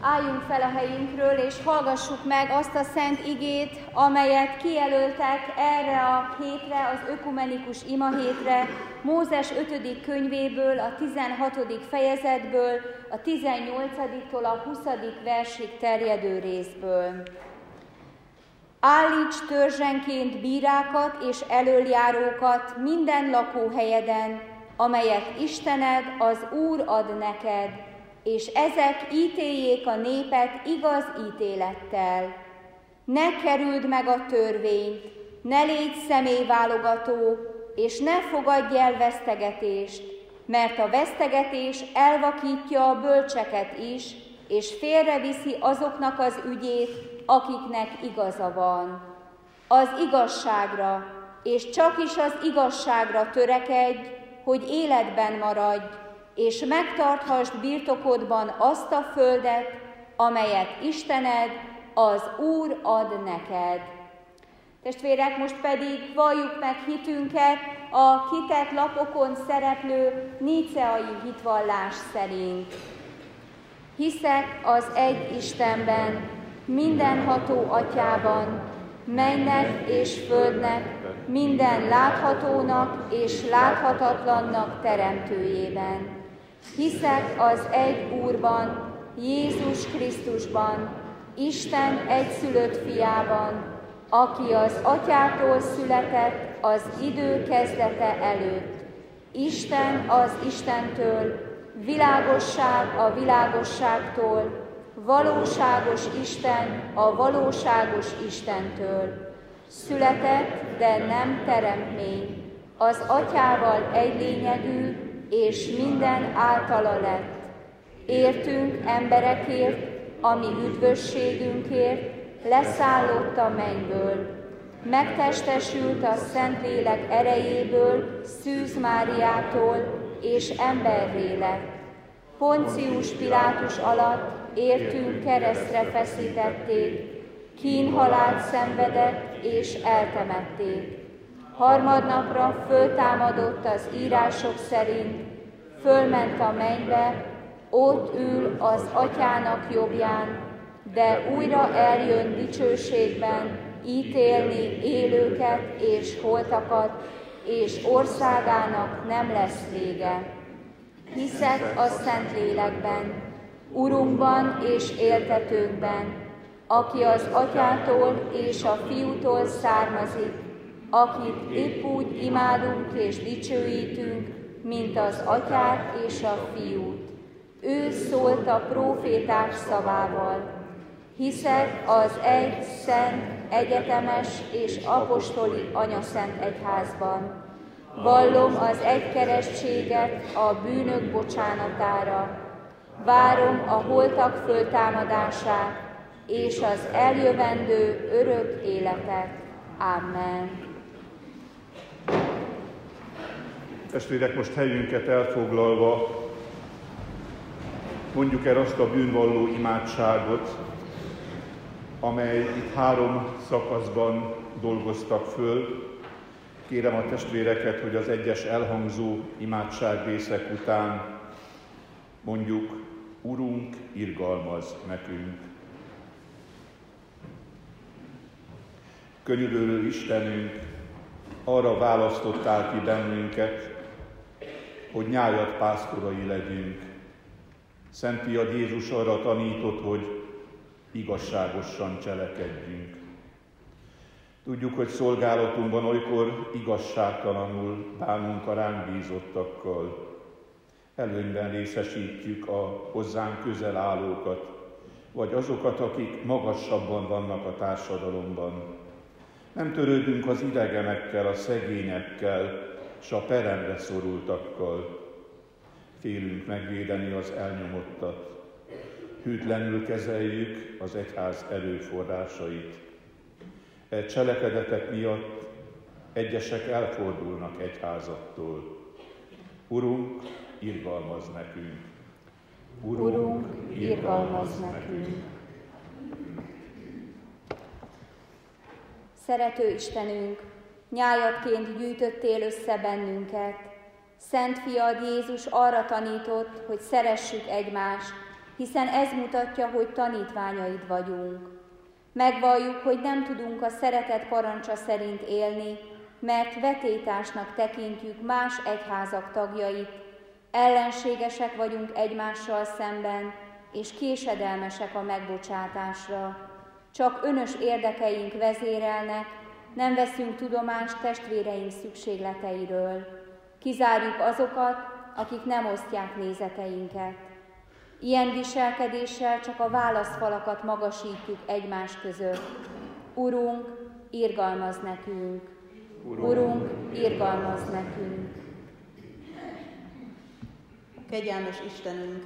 álljunk fel a helyünkről, és hallgassuk meg azt a szent igét, amelyet kijelöltek erre a hétre, az ökumenikus ima hétre, Mózes 5. könyvéből, a 16. fejezetből, a 18-tól a 20. versig terjedő részből. Állíts törzsenként bírákat és elöljárókat minden lakóhelyeden, amelyet Istened az Úr ad neked, és ezek ítéljék a népet igaz ítélettel. Ne kerüld meg a törvényt, ne légy személyválogató, és ne fogadj el vesztegetést, mert a vesztegetés elvakítja a bölcseket is, és félreviszi azoknak az ügyét, akiknek igaza van. Az igazságra, és csak is az igazságra törekedj, hogy életben maradj, és megtarthasd birtokodban azt a földet, amelyet Istened, az Úr ad neked. Testvérek, most pedig valljuk meg hitünket a kitett lapokon szereplő níceai hitvallás szerint. Hiszek az egy Istenben, mindenható atyában, mennek és földnek, minden láthatónak és láthatatlannak teremtőjében Hiszek az egy Úrban, Jézus Krisztusban, Isten egyszülött fiában, aki az atyától született az idő kezdete előtt. Isten az Istentől, világosság a világosságtól, valóságos Isten a valóságos Istentől. Született, de nem teremtmény, az atyával egy lényegű, és minden általa lett. Értünk emberekért, ami üdvösségünkért, leszállott a mennyből. Megtestesült a Szentlélek erejéből, Szűz Máriától, és emberré lett. Poncius Pilátus alatt értünk keresztre feszítették, kínhalált szenvedett és eltemették harmadnapra föltámadott az írások szerint, fölment a mennybe, ott ül az atyának jobbján, de újra eljön dicsőségben ítélni élőket és holtakat, és országának nem lesz vége. Hiszek a Szentlélekben, Urunkban és éltetőnkben, aki az atyától és a fiútól származik, akit épp úgy imádunk és dicsőítünk, mint az atyát és a fiút. Ő szólt a proféták szavával. Hiszek az egy szent, egyetemes és apostoli anyaszent egyházban. Vallom az egykerestséget a bűnök bocsánatára. Várom a holtak föltámadását és az eljövendő örök életet. Amen. Testvérek, most helyünket elfoglalva mondjuk el azt a bűnvalló imádságot, amely itt három szakaszban dolgoztak föl. Kérem a testvéreket, hogy az egyes elhangzó imádságrészek után mondjuk, Urunk, irgalmaz nekünk. Könyörülő Istenünk, arra választottál ki bennünket, hogy nyájat pásztorai legyünk. Szent Fiad Jézus arra tanított, hogy igazságosan cselekedjünk. Tudjuk, hogy szolgálatunkban olykor igazságtalanul bánunk a ránk bízottakkal. Előnyben részesítjük a hozzánk közel állókat, vagy azokat, akik magasabban vannak a társadalomban. Nem törődünk az idegenekkel, a szegényekkel, és a peremre szorultakkal. Félünk megvédeni az elnyomottat. Hűtlenül kezeljük az egyház erőforrásait. E cselekedetek miatt egyesek elfordulnak egyházattól. Urunk, irgalmaz nekünk. Urunk, Urunk irgalmaz nekünk. Szerető Istenünk, nyájatként gyűjtöttél össze bennünket. Szent fiad Jézus arra tanított, hogy szeressük egymást, hiszen ez mutatja, hogy tanítványaid vagyunk. Megvalljuk, hogy nem tudunk a szeretet parancsa szerint élni, mert vetétásnak tekintjük más egyházak tagjait, ellenségesek vagyunk egymással szemben, és késedelmesek a megbocsátásra. Csak önös érdekeink vezérelnek, nem veszünk tudomást testvéreink szükségleteiről. Kizárjuk azokat, akik nem osztják nézeteinket. Ilyen viselkedéssel csak a válaszfalakat magasítjuk egymás között. Urunk, irgalmaz nekünk! Urunk, irgalmaz nekünk! Kegyelmes Istenünk,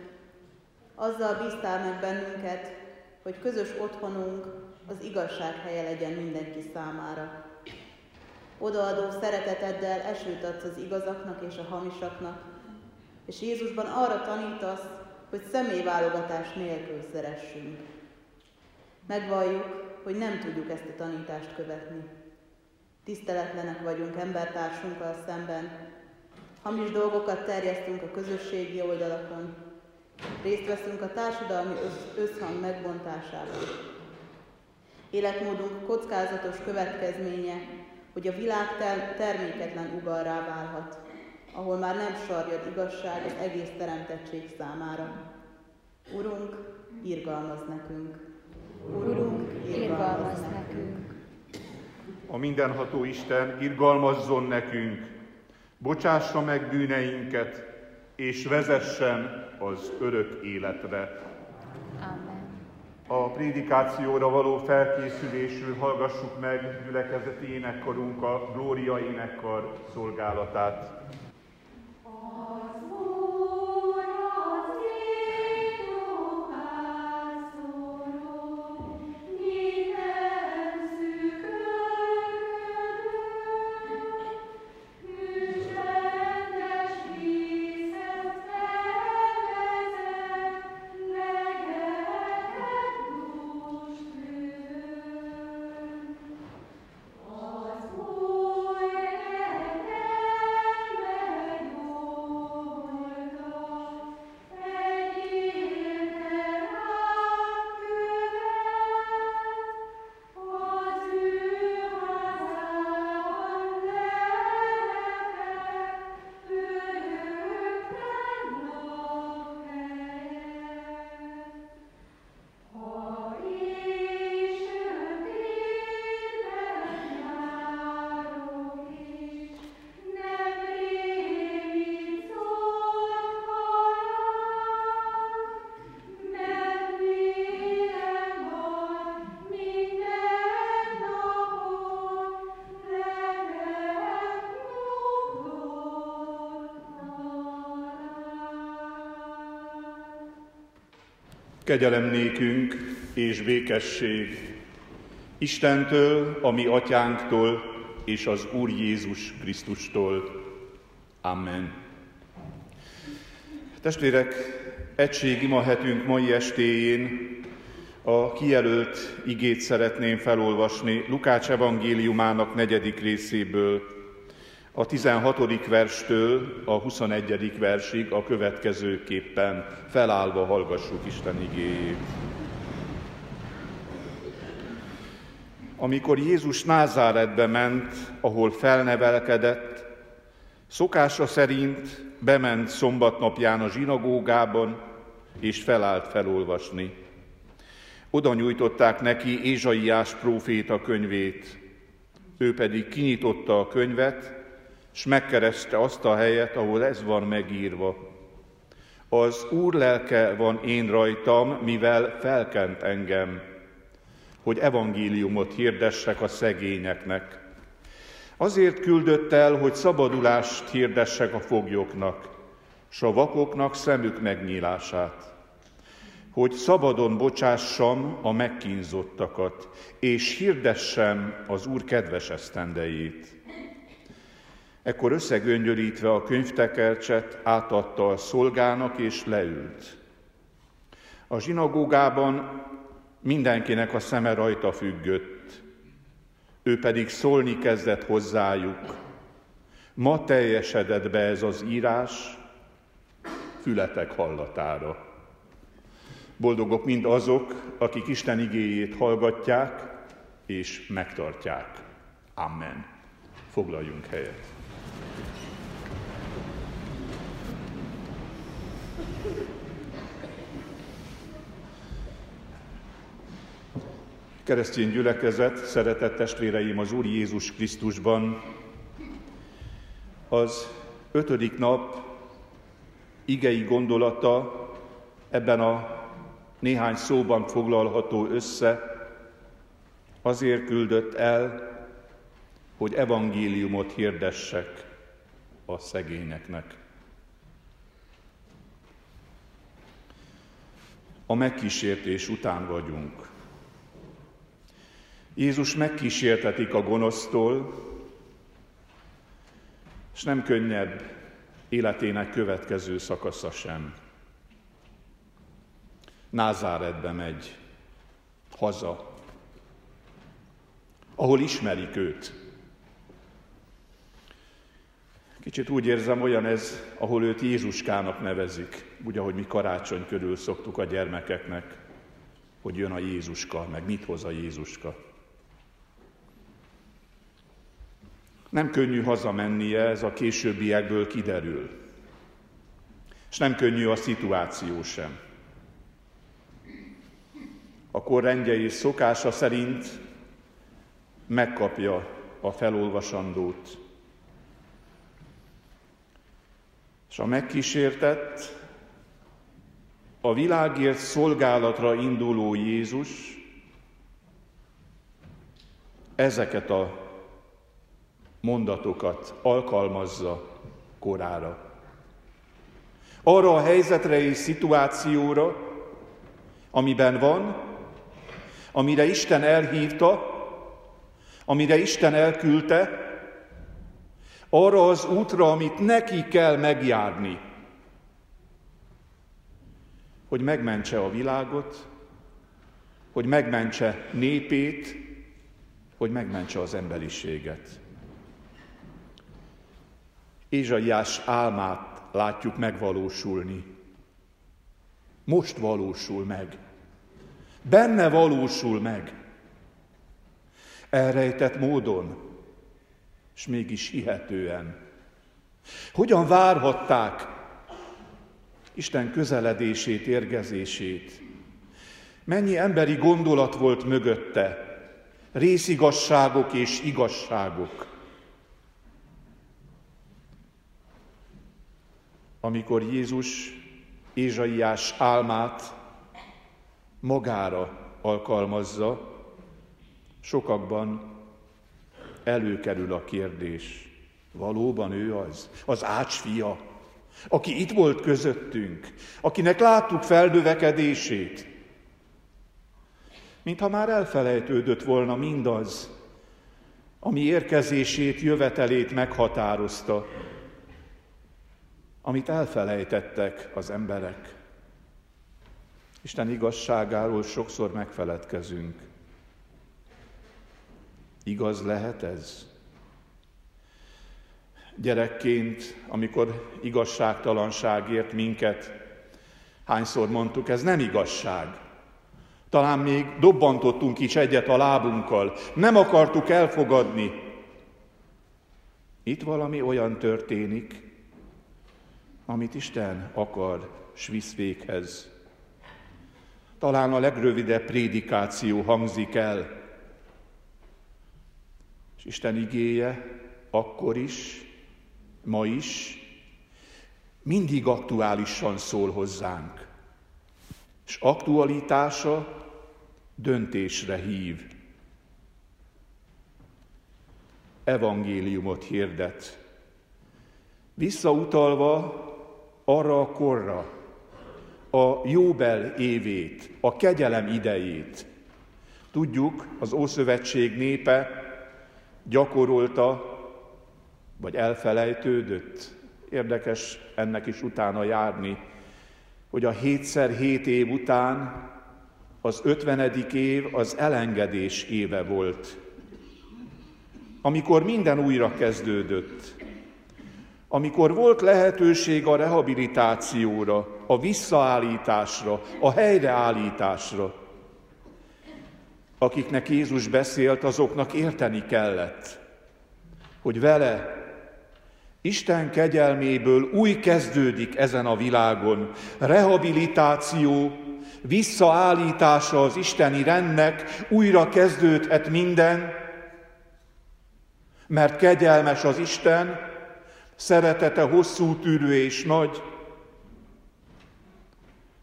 azzal bíztál meg bennünket, hogy közös otthonunk az igazság helye legyen mindenki számára. Odaadó szereteteddel esőt adsz az igazaknak és a hamisaknak, és Jézusban arra tanítasz, hogy személyválogatás nélkül szeressünk. Megvalljuk, hogy nem tudjuk ezt a tanítást követni. Tiszteletlenek vagyunk embertársunkkal szemben, hamis dolgokat terjesztünk a közösségi oldalakon, részt veszünk a társadalmi összhang megbontásában. Életmódunk kockázatos következménye, hogy a világ terméketlen ugarrá válhat, ahol már nem sarjad igazság az egész teremtettség számára. Urunk, irgalmaz nekünk! Urunk, irgalmaz nekünk! A mindenható Isten irgalmazzon nekünk, bocsássa meg bűneinket, és vezessen az örök életre. Amen. A prédikációra való felkészülésül hallgassuk meg gyülekezeti énekkarunk a Glória énekkar szolgálatát. Kegyelem nékünk és békesség Istentől, a mi atyánktól és az Úr Jézus Krisztustól. Amen. Testvérek, egység imahetünk mai estéjén a kijelölt igét szeretném felolvasni Lukács evangéliumának negyedik részéből, a 16. verstől a 21. versig a következőképpen felállva hallgassuk Isten igéjét. Amikor Jézus Názáretbe ment, ahol felnevelkedett, szokása szerint bement szombatnapján a zsinagógában, és felállt felolvasni. Oda nyújtották neki Ézsaiás próféta könyvét, ő pedig kinyitotta a könyvet, és megkereste azt a helyet, ahol ez van megírva. Az Úr lelke van én rajtam, mivel felkent engem, hogy evangéliumot hirdessek a szegényeknek. Azért küldött el, hogy szabadulást hirdessek a foglyoknak, s a vakoknak szemük megnyílását, hogy szabadon bocsássam a megkínzottakat, és hirdessem az Úr kedves esztendejét. Ekkor összegöngyölítve a könyvtekercset átadta a szolgának és leült. A zsinagógában mindenkinek a szeme rajta függött, ő pedig szólni kezdett hozzájuk. Ma teljesedett be ez az írás, fületek hallatára. Boldogok mind azok, akik Isten igéjét hallgatják és megtartják. Amen. Foglaljunk helyet. Keresztény gyülekezet, szeretett testvéreim az Úr Jézus Krisztusban, az ötödik nap igei gondolata ebben a néhány szóban foglalható össze, azért küldött el, hogy evangéliumot hirdessek a szegényeknek. A megkísértés után vagyunk. Jézus megkísértetik a gonosztól, és nem könnyebb életének következő szakasza sem. Názáretbe megy, haza, ahol ismerik őt. Kicsit úgy érzem, olyan ez, ahol őt Jézuskának nevezik, úgy, ahogy mi karácsony körül szoktuk a gyermekeknek, hogy jön a Jézuska, meg mit hoz a Jézuska. Nem könnyű hazamennie, ez a későbbiekből kiderül. És nem könnyű a szituáció sem. A kor rendje és szokása szerint megkapja a felolvasandót. És a megkísértett, a világért szolgálatra induló Jézus ezeket a mondatokat alkalmazza korára. Arra a helyzetre és szituációra, amiben van, amire Isten elhívta, amire Isten elküldte, arra az útra, amit neki kell megjárni, hogy megmentse a világot, hogy megmentse népét, hogy megmentse az emberiséget. Ézsaiás álmát látjuk megvalósulni. Most valósul meg. Benne valósul meg. Elrejtett módon, és mégis hihetően. Hogyan várhatták Isten közeledését, érgezését? Mennyi emberi gondolat volt mögötte? Részigasságok és igazságok. amikor Jézus Ézsaiás álmát magára alkalmazza, sokakban előkerül a kérdés, valóban ő az, az ács fia, aki itt volt közöttünk, akinek láttuk feldövekedését, mintha már elfelejtődött volna mindaz, ami érkezését, jövetelét meghatározta, amit elfelejtettek az emberek. Isten igazságáról sokszor megfeledkezünk. Igaz lehet ez? Gyerekként, amikor igazságtalanságért minket, hányszor mondtuk, ez nem igazság. Talán még dobbantottunk is egyet a lábunkkal, nem akartuk elfogadni. Itt valami olyan történik, amit Isten akar, s. Talán a legrövidebb prédikáció hangzik el, és Isten igéje akkor is, ma is, mindig aktuálisan szól hozzánk, és aktualitása döntésre hív. Evangéliumot hirdet. Visszautalva arra a korra, a Jóbel évét, a kegyelem idejét. Tudjuk, az Ószövetség népe gyakorolta, vagy elfelejtődött. Érdekes ennek is utána járni, hogy a hétszer hét év után az ötvenedik év az elengedés éve volt, amikor minden újra kezdődött amikor volt lehetőség a rehabilitációra, a visszaállításra, a helyreállításra. Akiknek Jézus beszélt, azoknak érteni kellett, hogy vele Isten kegyelméből új kezdődik ezen a világon. Rehabilitáció, visszaállítása az isteni rendnek, újra kezdődhet minden, mert kegyelmes az Isten, szeretete hosszú tűrő és nagy.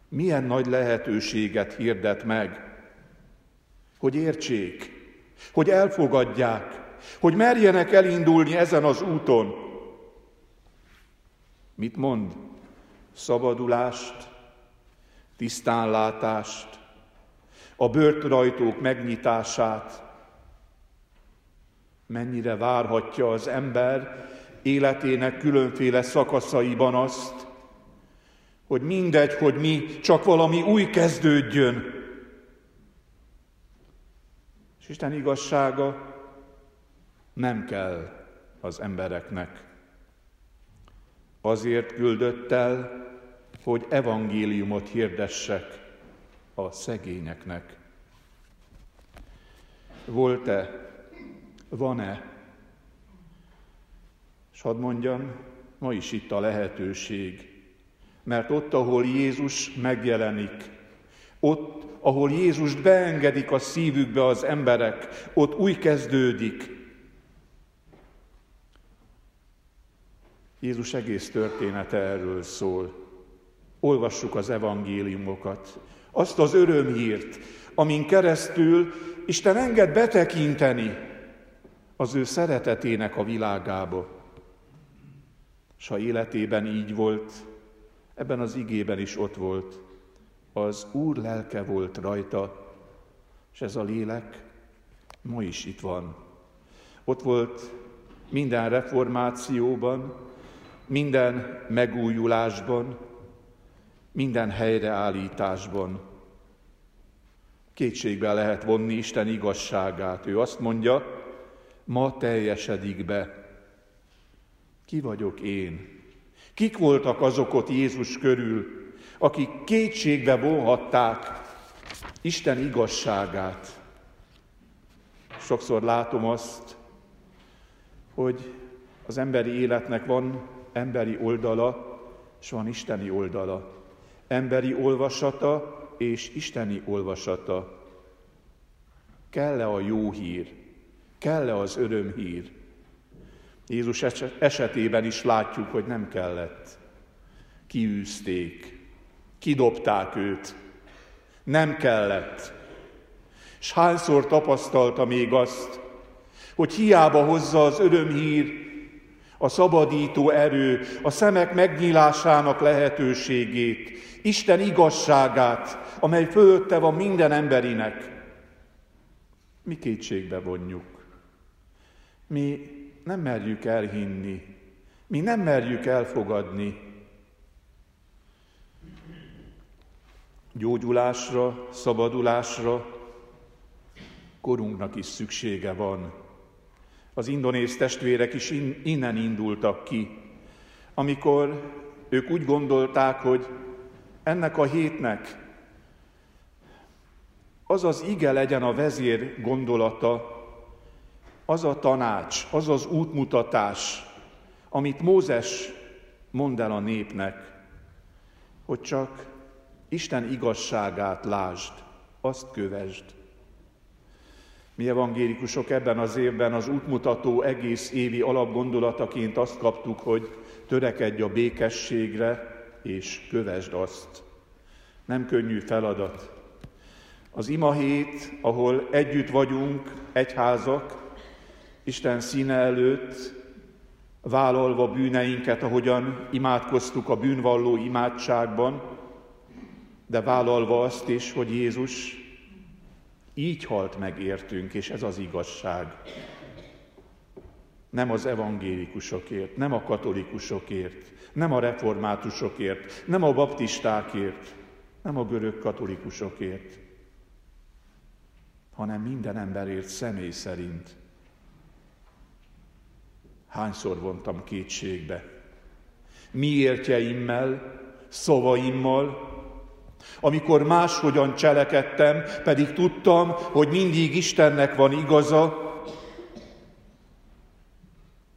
Milyen nagy lehetőséget hirdet meg, hogy értsék, hogy elfogadják, hogy merjenek elindulni ezen az úton. Mit mond? Szabadulást, tisztánlátást, a börtönajtók megnyitását. Mennyire várhatja az ember életének különféle szakaszaiban azt, hogy mindegy, hogy mi, csak valami új kezdődjön. Isten igazsága nem kell az embereknek. Azért küldött el, hogy evangéliumot hirdessek a szegényeknek. Volt-e, van-e, és hadd mondjam, ma is itt a lehetőség, mert ott, ahol Jézus megjelenik, ott, ahol Jézust beengedik a szívükbe az emberek, ott új kezdődik. Jézus egész története erről szól. Olvassuk az evangéliumokat, azt az örömhírt, amin keresztül Isten enged betekinteni az ő szeretetének a világába. S ha életében így volt, ebben az igében is ott volt, az Úr lelke volt rajta, és ez a lélek ma is itt van. Ott volt minden reformációban, minden megújulásban, minden helyreállításban. Kétségbe lehet vonni Isten igazságát. Ő azt mondja, ma teljesedik be. Ki vagyok én? Kik voltak azok ott Jézus körül, akik kétségbe vonhatták Isten igazságát? Sokszor látom azt, hogy az emberi életnek van emberi oldala, és van isteni oldala emberi olvasata és isteni olvasata. Kell-e a jó hír? Kell-e az örömhír? Jézus esetében is látjuk, hogy nem kellett. Kiűzték, kidobták őt. Nem kellett. S hányszor tapasztalta még azt, hogy hiába hozza az örömhír, a szabadító erő, a szemek megnyílásának lehetőségét, Isten igazságát, amely fölötte van minden emberinek. Mi kétségbe vonjuk. Mi nem merjük elhinni. Mi nem merjük elfogadni. Gyógyulásra, szabadulásra korunknak is szüksége van. Az indonéz testvérek is innen indultak ki, amikor ők úgy gondolták, hogy ennek a hétnek az az ige legyen a vezér gondolata, az a tanács, az az útmutatás, amit Mózes mond el a népnek, hogy csak Isten igazságát lásd, azt kövesd. Mi evangélikusok ebben az évben az útmutató egész évi alapgondolataként azt kaptuk, hogy törekedj a békességre, és kövesd azt. Nem könnyű feladat. Az ima hét, ahol együtt vagyunk, egyházak, Isten színe előtt, vállalva bűneinket, ahogyan imádkoztuk a bűnvalló imádságban, de vállalva azt is, hogy Jézus így halt meg értünk, és ez az igazság. Nem az evangélikusokért, nem a katolikusokért, nem a reformátusokért, nem a baptistákért, nem a görög katolikusokért, hanem minden emberért személy szerint. Hányszor vontam kétségbe? Miértjeimmel, szavaimmal, amikor máshogyan cselekedtem, pedig tudtam, hogy mindig Istennek van igaza,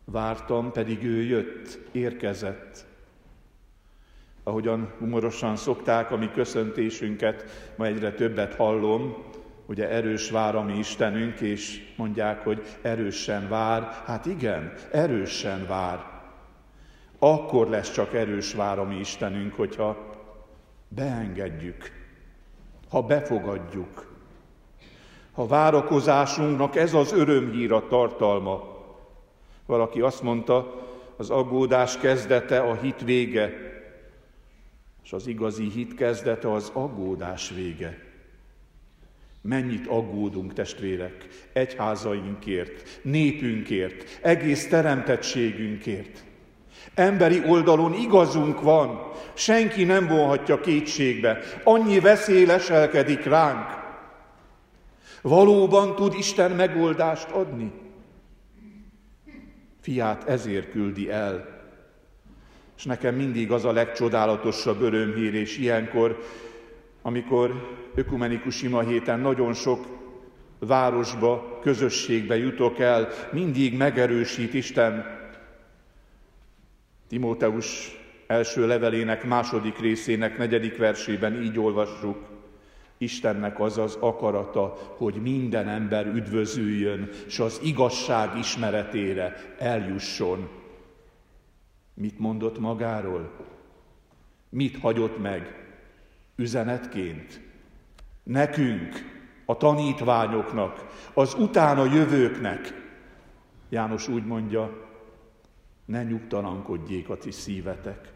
vártam, pedig ő jött, érkezett. Ahogyan humorosan szokták a mi köszöntésünket, ma egyre többet hallom, ugye erős vár a mi Istenünk, és mondják, hogy erősen vár. Hát igen, erősen vár. Akkor lesz csak erős vár a mi Istenünk, hogyha beengedjük, ha befogadjuk. Ha várakozásunknak ez az örömhír a tartalma. Valaki azt mondta, az aggódás kezdete a hit vége, és az igazi hit kezdete az aggódás vége. Mennyit aggódunk, testvérek, egyházainkért, népünkért, egész teremtettségünkért. Emberi oldalon igazunk van, senki nem vonhatja kétségbe, annyi veszély leselkedik ránk. Valóban tud Isten megoldást adni? Fiát ezért küldi el. És nekem mindig az a legcsodálatosabb örömhír, és ilyenkor, amikor ökumenikus ima héten nagyon sok városba, közösségbe jutok el, mindig megerősít Isten Timóteus első levelének második részének negyedik versében így olvassuk, Istennek az az akarata, hogy minden ember üdvözüljön, és az igazság ismeretére eljusson. Mit mondott magáról? Mit hagyott meg üzenetként? Nekünk, a tanítványoknak, az utána jövőknek. János úgy mondja, ne nyugtalankodjék a ti szívetek.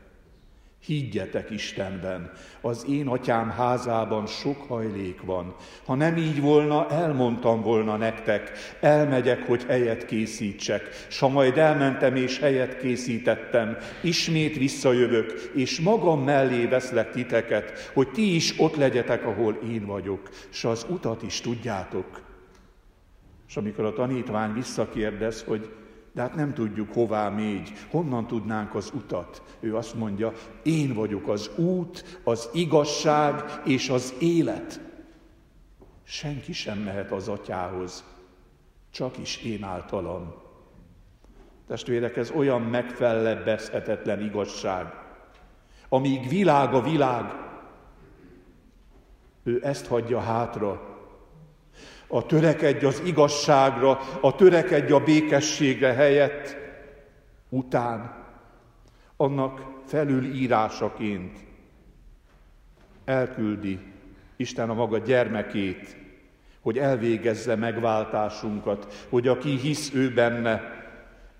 Higgyetek Istenben, az én atyám házában sok hajlék van. Ha nem így volna, elmondtam volna nektek, elmegyek, hogy helyet készítsek, s ha majd elmentem és helyet készítettem, ismét visszajövök, és magam mellé veszlek titeket, hogy ti is ott legyetek, ahol én vagyok, s az utat is tudjátok. És amikor a tanítvány visszakérdez, hogy de hát nem tudjuk, hová mégy, honnan tudnánk az utat. Ő azt mondja, én vagyok az út, az igazság és az élet. Senki sem mehet az atyához, csak is én általam. Testvérek, ez olyan megfellebbezhetetlen igazság. Amíg világ a világ, ő ezt hagyja hátra, a törekedj az igazságra, a törekedj a békességre helyett, után, annak felülírásaként elküldi Isten a maga gyermekét, hogy elvégezze megváltásunkat, hogy aki hisz ő benne,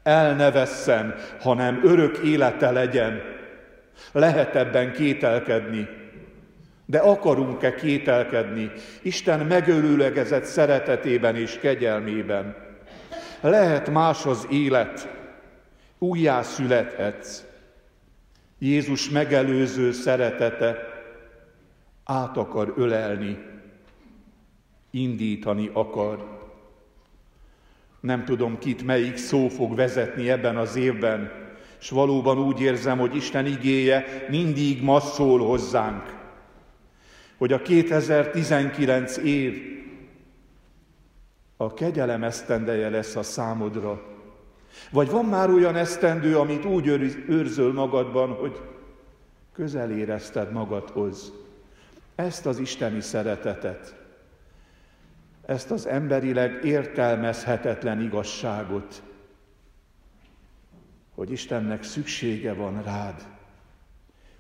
el ne vesszen, hanem örök élete legyen. Lehet ebben kételkedni, de akarunk-e kételkedni Isten megölőlegezett szeretetében és kegyelmében? Lehet más az élet, újjá születhetsz. Jézus megelőző szeretete át akar ölelni, indítani akar. Nem tudom kit, melyik szó fog vezetni ebben az évben, és valóban úgy érzem, hogy Isten igéje mindig ma szól hozzánk hogy a 2019 év a kegyelem esztendeje lesz a számodra. Vagy van már olyan esztendő, amit úgy őrzöl magadban, hogy közel érezted magadhoz. Ezt az isteni szeretetet, ezt az emberileg értelmezhetetlen igazságot, hogy Istennek szüksége van rád,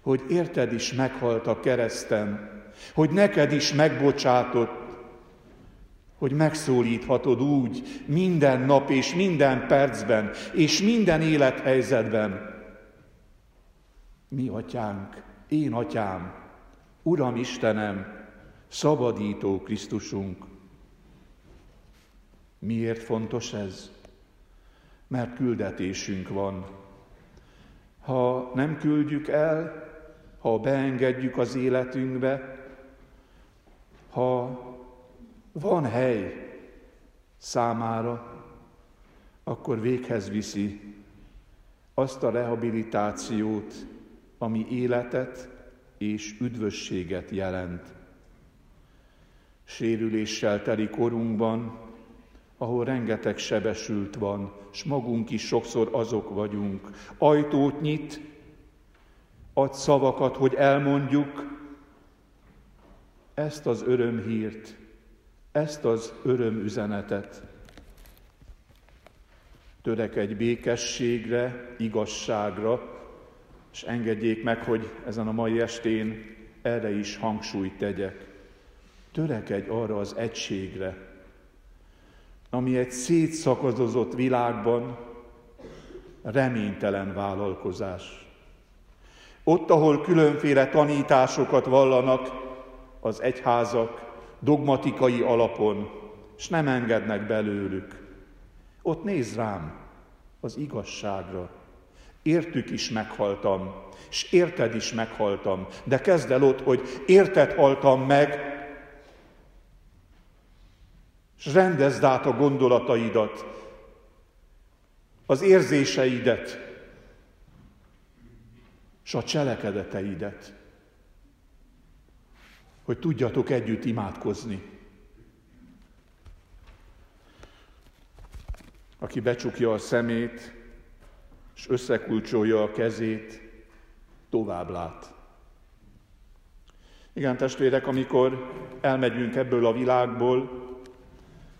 hogy érted is meghalt a kereszten, hogy neked is megbocsátott, hogy megszólíthatod úgy minden nap és minden percben és minden élethelyzetben. Mi atyánk, én atyám, Uram Istenem, szabadító Krisztusunk. Miért fontos ez? Mert küldetésünk van. Ha nem küldjük el, ha beengedjük az életünkbe, ha van hely számára, akkor véghez viszi azt a rehabilitációt, ami életet, és üdvösséget jelent. Sérüléssel teli korunkban, ahol rengeteg sebesült van, és magunk is sokszor azok vagyunk. Ajtót nyit, ad szavakat, hogy elmondjuk ezt az örömhírt, ezt az örömüzenetet. Törekedj békességre, igazságra, és engedjék meg, hogy ezen a mai estén erre is hangsúlyt tegyek. Törekedj arra az egységre, ami egy szétszakadozott világban reménytelen vállalkozás. Ott, ahol különféle tanításokat vallanak az egyházak dogmatikai alapon, és nem engednek belőlük, ott néz rám az igazságra. Értük is meghaltam, és érted is meghaltam, de kezd el ott, hogy érted haltam meg, és rendezd át a gondolataidat, az érzéseidet, és a cselekedeteidet, hogy tudjatok együtt imádkozni. Aki becsukja a szemét, és összekulcsolja a kezét, tovább lát. Igen, testvérek, amikor elmegyünk ebből a világból,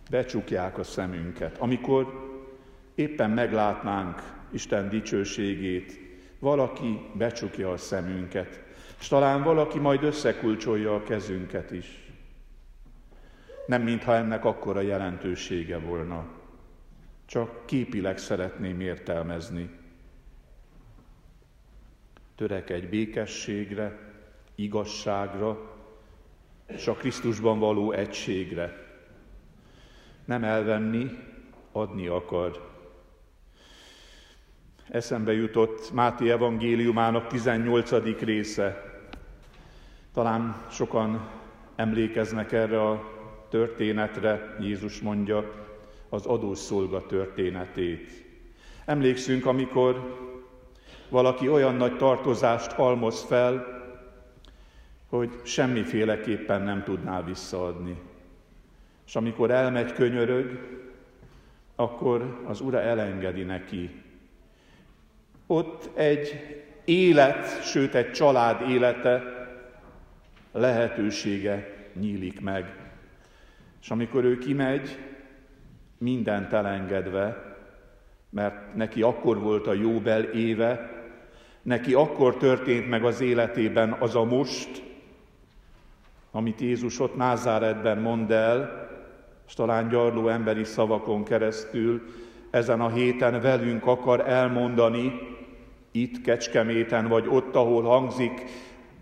becsukják a szemünket. Amikor éppen meglátnánk Isten dicsőségét, valaki becsukja a szemünket, és talán valaki majd összekulcsolja a kezünket is. Nem mintha ennek akkora jelentősége volna. Csak képileg szeretném értelmezni. Törekedj békességre, igazságra, és a Krisztusban való egységre, nem elvenni, adni akar. Eszembe jutott Máté evangéliumának 18. része. Talán sokan emlékeznek erre a történetre, Jézus mondja, az adószolga történetét. Emlékszünk, amikor valaki olyan nagy tartozást halmoz fel, hogy semmiféleképpen nem tudná visszaadni. És amikor elmegy könyörög, akkor az Ura elengedi neki. Ott egy élet, sőt egy család élete lehetősége nyílik meg. És amikor ő kimegy, mindent elengedve, mert neki akkor volt a Jóbel éve, neki akkor történt meg az életében az a most, amit Jézus ott Názáretben mond el, és talán gyarló emberi szavakon keresztül ezen a héten velünk akar elmondani, itt Kecskeméten, vagy ott, ahol hangzik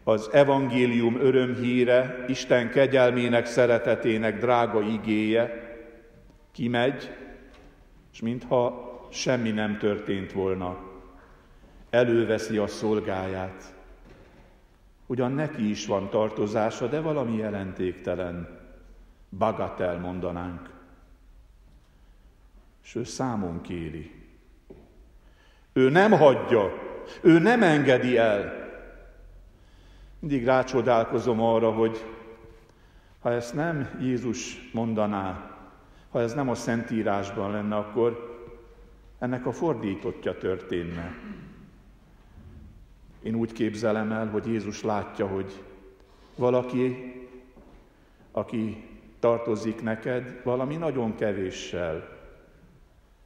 az evangélium örömhíre, Isten kegyelmének, szeretetének drága igéje, kimegy, és mintha semmi nem történt volna, előveszi a szolgáját. Ugyan neki is van tartozása, de valami jelentéktelen bagatel mondanánk. És ő számon kéri. Ő nem hagyja, ő nem engedi el. Mindig rácsodálkozom arra, hogy ha ezt nem Jézus mondaná, ha ez nem a Szentírásban lenne, akkor ennek a fordítottja történne. Én úgy képzelem el, hogy Jézus látja, hogy valaki, aki tartozik neked valami nagyon kevéssel,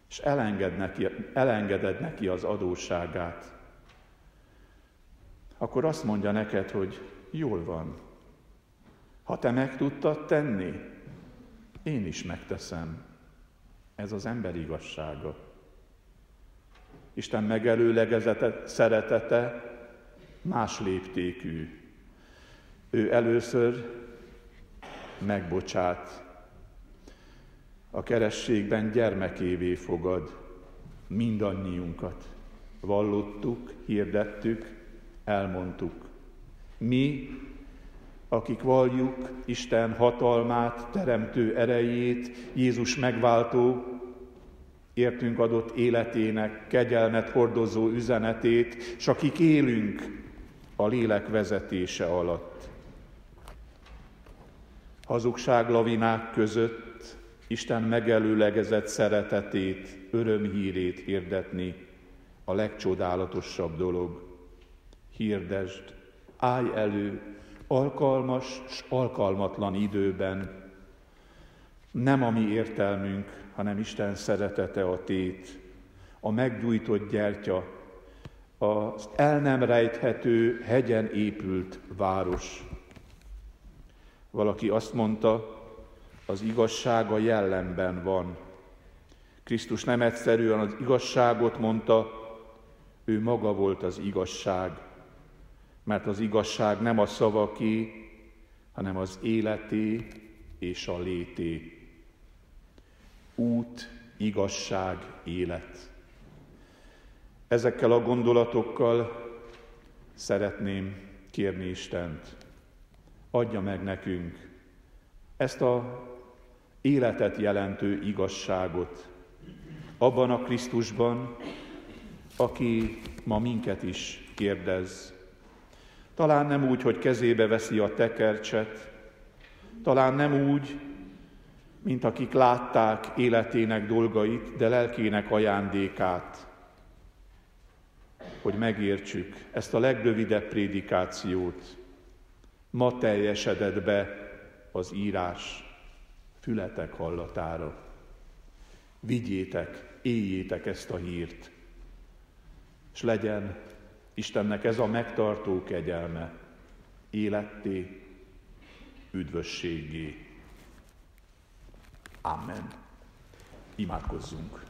és elenged neki, elengeded neki az adósságát, akkor azt mondja neked, hogy jól van. Ha te meg tudtad tenni, én is megteszem. Ez az ember igazsága. Isten megelőlegezete, szeretete más léptékű. Ő először megbocsát. A kerességben gyermekévé fogad mindannyiunkat. Vallottuk, hirdettük, elmondtuk. Mi, akik valljuk Isten hatalmát, teremtő erejét, Jézus megváltó, értünk adott életének kegyelmet hordozó üzenetét, és akik élünk a lélek vezetése alatt. Hazugság lavinák között Isten megelőlegezett szeretetét, örömhírét hirdetni a legcsodálatosabb dolog. Hirdesd, állj elő, alkalmas s alkalmatlan időben, nem a mi értelmünk, hanem Isten szeretete a tét, a meggyújtott gyertya, az el nem rejthető hegyen épült város. Valaki azt mondta, az igazság a jellemben van. Krisztus nem egyszerűen az igazságot mondta, ő maga volt az igazság, mert az igazság nem a szavaké, hanem az életé és a lété. Út, igazság, élet. Ezekkel a gondolatokkal szeretném kérni Istent, adja meg nekünk ezt a életet jelentő igazságot abban a Krisztusban, aki ma minket is kérdez. Talán nem úgy, hogy kezébe veszi a tekercset, talán nem úgy, mint akik látták életének dolgait, de lelkének ajándékát, hogy megértsük ezt a legrövidebb prédikációt. Ma teljesedett be az írás fületek hallatára. Vigyétek, éljétek ezt a hírt, és legyen Istennek ez a megtartó kegyelme életté, üdvösségé. Amen. Imádkozzunk.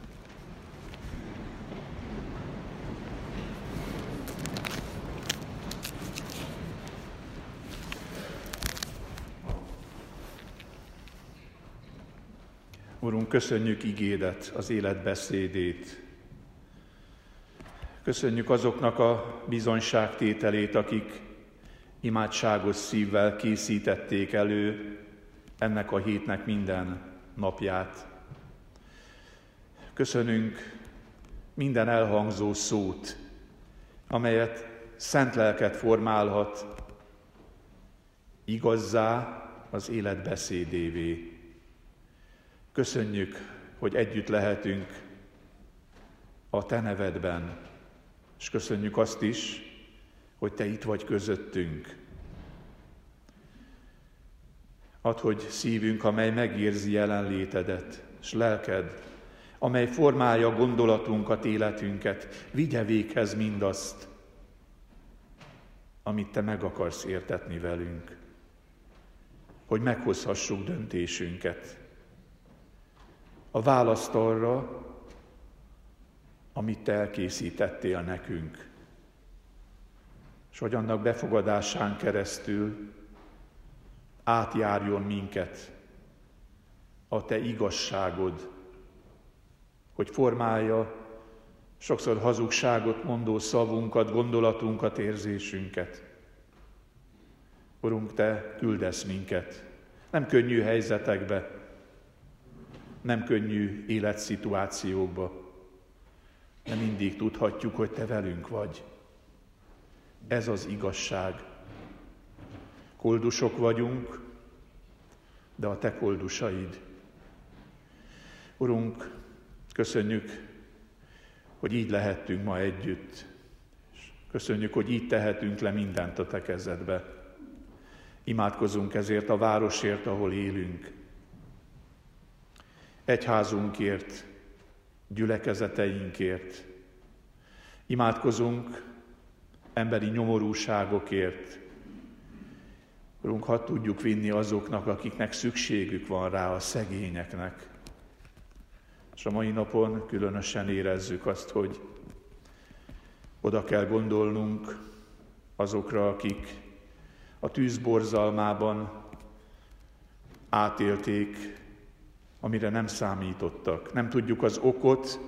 Urunk, köszönjük igédet, az életbeszédét. Köszönjük azoknak a bizonyságtételét, akik imádságos szívvel készítették elő ennek a hétnek minden napját. Köszönünk minden elhangzó szót, amelyet szent lelket formálhat igazzá az életbeszédévé. Köszönjük, hogy együtt lehetünk a Te nevedben, és köszönjük azt is, hogy Te itt vagy közöttünk. Add, hogy szívünk, amely megérzi jelenlétedet, és lelked, amely formálja gondolatunkat, életünket, vigye véghez mindazt, amit Te meg akarsz értetni velünk, hogy meghozhassuk döntésünket. A választ arra, amit Te elkészítettél nekünk, és hogy annak befogadásán keresztül átjárjon minket a Te igazságod, hogy formálja sokszor hazugságot mondó szavunkat, gondolatunkat, érzésünket. Urunk, Te küldesz minket, nem könnyű helyzetekbe, nem könnyű életszituációkba, de mindig tudhatjuk, hogy Te velünk vagy. Ez az igazság. Koldusok vagyunk, de a Te koldusaid. Urunk, köszönjük, hogy így lehettünk ma együtt. Köszönjük, hogy így tehetünk le mindent a Te kezedbe. Imádkozunk ezért a városért, ahol élünk. Egyházunkért, gyülekezeteinkért. Imádkozunk emberi nyomorúságokért. Urunk, hadd tudjuk vinni azoknak, akiknek szükségük van rá, a szegényeknek. És a mai napon különösen érezzük azt, hogy oda kell gondolnunk azokra, akik a tűzborzalmában átélték, amire nem számítottak. Nem tudjuk az okot,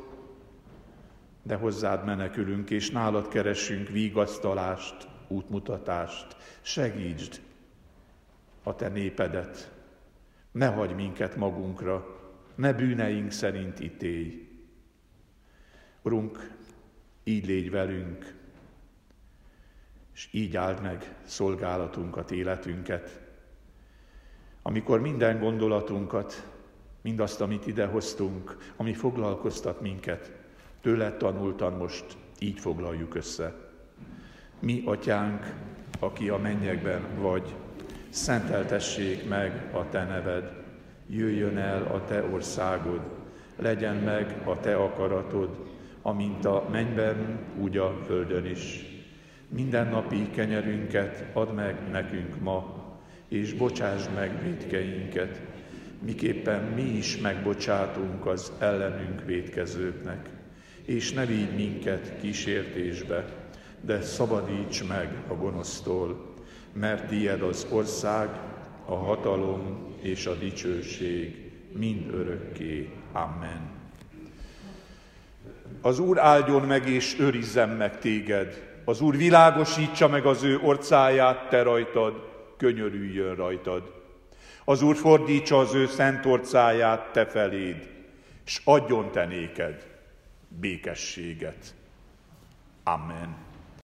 de hozzád menekülünk, és nálad keresünk vígasztalást, útmutatást. Segítsd a te népedet, ne hagyj minket magunkra, ne bűneink szerint ítélj. Urunk, így légy velünk, és így áld meg szolgálatunkat, életünket. Amikor minden gondolatunkat, mindazt, amit idehoztunk, ami foglalkoztat minket, tőle tanultan most így foglaljuk össze. Mi, atyánk, aki a mennyekben vagy, szenteltessék meg a te neved, jöjjön el a te országod, legyen meg a te akaratod, amint a mennyben, úgy a földön is. Minden napi kenyerünket add meg nekünk ma, és bocsáss meg védkeinket, miképpen mi is megbocsátunk az ellenünk védkezőknek. És ne vigy minket kísértésbe, de szabadíts meg a gonosztól, mert tiéd az ország, a hatalom és a dicsőség mind örökké. Amen. Az Úr áldjon meg és őrizzen meg téged. Az Úr világosítsa meg az ő orcáját te rajtad, könyörüljön rajtad. Az Úr fordítsa az ő szent orcáját te feléd, és adjon te néked békességet. Amen.